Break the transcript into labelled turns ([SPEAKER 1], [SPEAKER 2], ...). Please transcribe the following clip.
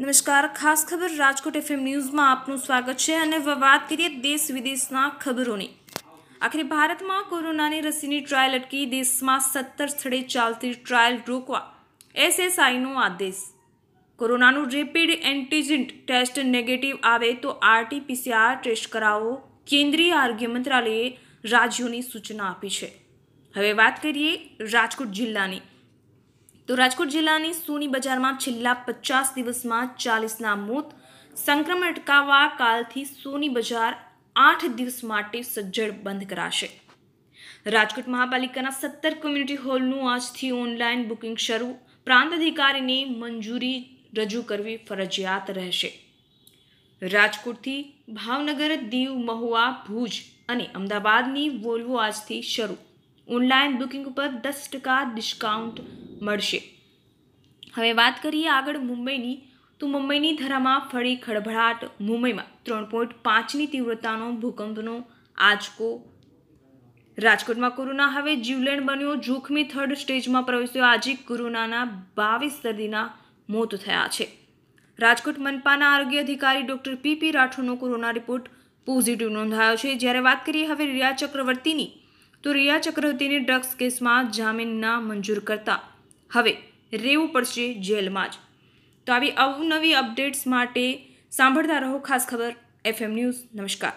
[SPEAKER 1] નમસ્કાર. ખાસ ખબર રાજકોટ એફએમ ન્યૂઝમાં આપનું સ્વાગત છે અને વાત કરીએ દેશ વિદેશના ખબરોની. આખરે ભારતમાં કોરોનાની રસીની ટ્રાયલ અટકી, દેશમાં સત્તર સ્થળે ચાલતી ટ્રાયલ રોકવા. એસએસઆઈનો આદેશ. કોરોનાનું રેપિડ એન્ટીજન ટેસ્ટ નેગેટિવ આવે તો આરટીપીસીઆર ટેસ્ટ કરાવો. કેન્દ્રીય આરોગ્ય મંત્રાલયે રાજ્યોની સૂચના આપી છે. હવે વાત કરીએ રાજકોટ જિલ્લાની. તો રાજકોટ જિલ્લાની સોની બજારમાં છેલ્લા પચાસ દિવસમાં ચાલીસના મોત, સંક્રમણ અટકાવવા કાલથી સોની બજાર આઠ દિવસ માટે સજ્જડ બંધ કરાશે. રાજકોટ મહાપાલિકાના સત્તર કોમ્યુનિટી હોલનું આજથી ઓનલાઈન બુકિંગ શરૂ. પ્રાંત અધિકારીને મંજૂરી રજૂ કરવી ફરજિયાત રહેશે. રાજકોટથી ભાવનગર, દીવ, મહુવા, ભુજ અને અમદાવાદની વોલ્વો આજથી શરૂ. ઓનલાઈન બુકિંગ ઉપર દસ ટકા ડિસ્કાઉન્ટ મળશે. હવે વાત કરીએ આગળ મુંબઈની. તો મુંબઈની ધરામાં ફરી ખળભળાટ મુંબઈમાં. ત્રણ પોઈન્ટ પાંચની તીવ્રતાનો ભૂકંપનો આંચકો. રાજકોટમાં કોરોના હવે જીવલેણ બન્યો. જોખમી થર્ડ સ્ટેજમાં પ્રવેશ્યો. આજે કોરોનાના બાવીસ દર્દીના મોત થયા છે. રાજકોટ મનપાના આરોગ્ય અધિકારી ડોક્ટર પીપી રાઠોડનો કોરોના રિપોર્ટ પોઝિટિવ નોંધાયો છે. જ્યારે વાત કરીએ હવે રિયા ચક્રવર્તીની તો રિયા ચક્રવર્તીની ડ્રગ્સ કેસમાં જામીન ના મંજૂર કરતા. હવે રહેવું પડશે જેલમાં જ. તો આવી અવનવી અપડેટ્સ માટે સાંભળતા રહો ખાસ ખબર એફએમ ન્યૂઝ. નમસ્કાર.